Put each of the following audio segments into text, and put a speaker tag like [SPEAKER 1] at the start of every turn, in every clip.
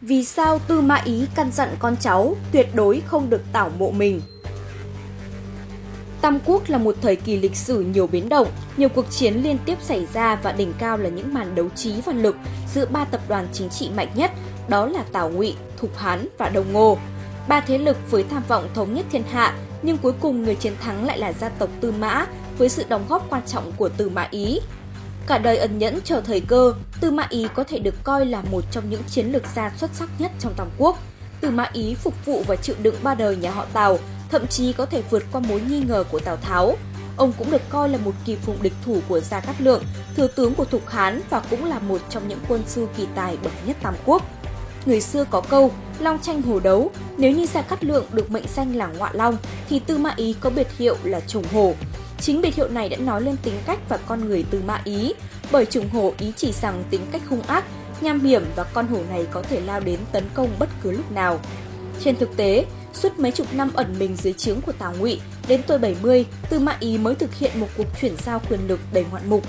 [SPEAKER 1] Vì sao Tư Mã Ý căn dặn con cháu tuyệt đối không được tảo mộ mình? Tam Quốc là một thời kỳ lịch sử nhiều biến động, nhiều cuộc chiến liên tiếp xảy ra và đỉnh cao là những màn đấu trí và lực giữa ba tập đoàn chính trị mạnh nhất, đó là Tào Ngụy, Thục Hán và Đông Ngô. Ba thế lực với tham vọng thống nhất thiên hạ, nhưng cuối cùng người chiến thắng lại là gia tộc Tư Mã với sự đóng góp quan trọng của Tư Mã Ý. Cả đời ẩn nhẫn chờ thời cơ, Tư Mã Ý có thể được coi là một trong những chiến lược gia xuất sắc nhất trong Tam Quốc. Tư Mã Ý phục vụ và chịu đựng ba đời nhà họ Tào, thậm chí có thể vượt qua mối nghi ngờ của Tào Tháo. Ông cũng được coi là một kỳ phùng địch thủ của Gia Cát Lượng, thừa tướng của Thục Hán và cũng là một trong những quân sư kỳ tài bậc nhất Tam Quốc. Người xưa có câu, long tranh hồ đấu, nếu như Gia Cát Lượng được mệnh danh là ngoại long, thì Tư Mã Ý có biệt hiệu là trùng hồ. Chính biệt hiệu này đã nói lên tính cách và con người Tư Mã Ý, bởi trùng hổ ý chỉ rằng tính cách hung ác, nham hiểm và con hổ này có thể lao đến tấn công bất cứ lúc nào. Trên thực tế, suốt mấy chục năm ẩn mình dưới trướng của Tào Ngụy, đến tuổi 70, Tư Mã Ý mới thực hiện một cuộc chuyển giao quyền lực đầy ngoạn mục.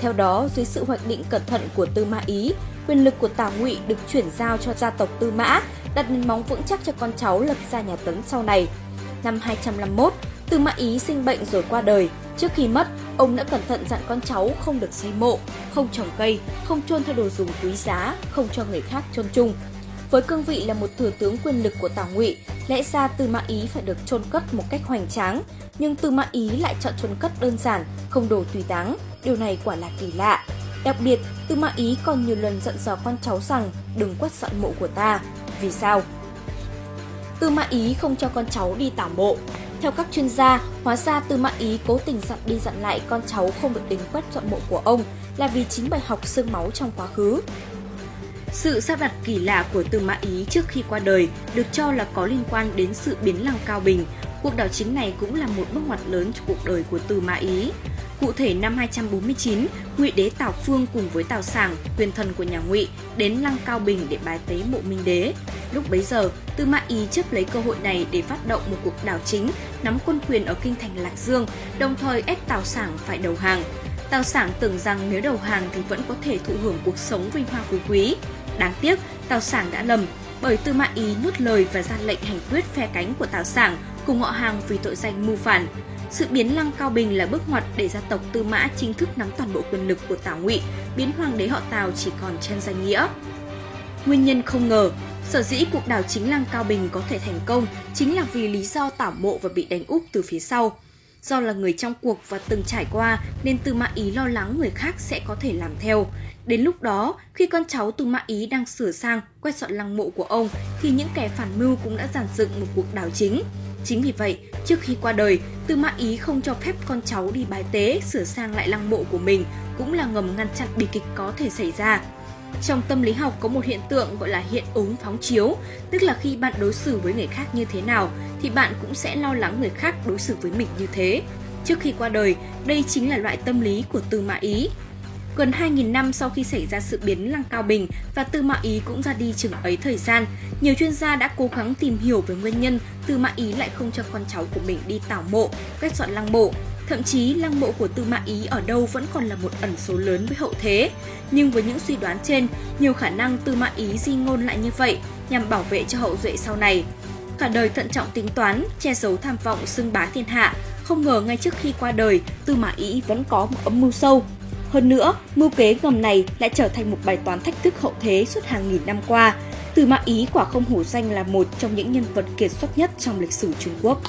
[SPEAKER 1] Theo đó, dưới sự hoạch định cẩn thận của Tư Mã Ý, quyền lực của Tào Ngụy được chuyển giao cho gia tộc Tư Mã, đặt nền móng vững chắc cho con cháu lập ra nhà Tấn sau này. Năm 251, từ Mã Ý sinh bệnh rồi qua đời. Trước khi mất, ông đã cẩn thận dặn con cháu không được xây mộ, không trồng cây, không chôn theo đồ dùng quý giá, không cho người khác chôn chung. Với cương vị là một thừa tướng quyền lực của Tào Ngụy, lẽ ra Tư Mã Ý phải được chôn cất một cách hoành tráng, nhưng Tư Mã Ý lại chọn chôn cất đơn giản, không đồ tùy táng. Điều này quả là kỳ lạ. Đặc biệt, Tư Mã Ý còn nhiều lần dặn dò con cháu rằng đừng quét dọn mộ của ta. Vì sao? Tư Mã Ý không cho con cháu đi tảo mộ. Theo các chuyên gia, hóa ra Tư Mã Ý cố tình dặn đi dặn lại con cháu không được đến quét dọn mộ của ông là vì chính bài học xương máu trong quá khứ. Sự sắp đặt kỳ lạ của Tư Mã Ý trước khi qua đời được cho là có liên quan đến sự biến lăng Cao Bình. Cuộc đảo chính này cũng là một bước ngoặt lớn cho cuộc đời của Tư Mã Ý. Cụ thể năm 249, Ngụy đế Tào Phương cùng với Tào Sảng, quyền thần của nhà Ngụy, đến lăng Cao Bình để bái tế mộ Minh đế. Lúc bấy giờ, Tư Mã Ý chấp lấy cơ hội này để phát động một cuộc đảo chính, nắm quân quyền ở kinh thành Lạc Dương, đồng thời ép Tào Sảng phải đầu hàng. Tào Sảng tưởng rằng nếu đầu hàng thì vẫn có thể thụ hưởng cuộc sống vinh hoa phú quý. Đáng tiếc, Tào Sảng đã lầm, bởi Tư Mã Ý nuốt lời và ra lệnh hành quyết phe cánh của Tào Sảng cùng họ hàng vì tội danh mưu phản. Sự biến lăng Cao Bình là bước ngoặt để gia tộc Tư Mã chính thức nắm toàn bộ quyền lực của Tào Ngụy, biến hoàng đế họ Tào chỉ còn trên danh nghĩa. Nguyên nhân không ngờ, sở dĩ cuộc đảo chính lăng Cao Bình có thể thành công chính là vì lý do tảo mộ và bị đánh úp từ phía sau. Do là người trong cuộc và từng trải qua nên Tư Mã Ý lo lắng người khác sẽ có thể làm theo. Đến lúc đó, khi con cháu Tư Mã Ý đang sửa sang, quét dọn lăng mộ của ông, thì những kẻ phản mưu cũng đã giàn dựng một cuộc đảo chính. Chính vì vậy, trước khi qua đời, Tư Mã Ý không cho phép con cháu đi bái tế, sửa sang lại lăng mộ của mình, cũng là ngầm ngăn chặn bi kịch có thể xảy ra. Trong tâm lý học có một hiện tượng gọi là hiện ứng phóng chiếu, tức là khi bạn đối xử với người khác như thế nào thì bạn cũng sẽ lo lắng người khác đối xử với mình như thế. Trước khi qua đời, đây chính là loại tâm lý của Tư Mã Ý. Gần 2.000 năm sau khi xảy ra sự biến lăng Cao Bình và Tư Mã Ý cũng ra đi chừng ấy thời gian, nhiều chuyên gia đã cố gắng tìm hiểu về nguyên nhân Tư Mã Ý lại không cho con cháu của mình đi tảo mộ, quét dọn lăng mộ. Thậm chí lăng mộ của Tư Mã Ý ở đâu vẫn còn là một ẩn số lớn với hậu thế. Nhưng với những suy đoán trên, nhiều khả năng Tư Mã Ý di ngôn lại như vậy nhằm bảo vệ cho hậu duệ sau này. Cả đời thận trọng tính toán, che giấu tham vọng xưng bá thiên hạ, không ngờ ngay trước khi qua đời, Tư Mã Ý vẫn có một âm mưu sâu. Hơn nữa, mưu kế ngầm này lại trở thành một bài toán thách thức hậu thế suốt hàng nghìn năm qua. Tư Mã Ý quả không hổ danh là một trong những nhân vật kiệt xuất nhất trong lịch sử Trung Quốc.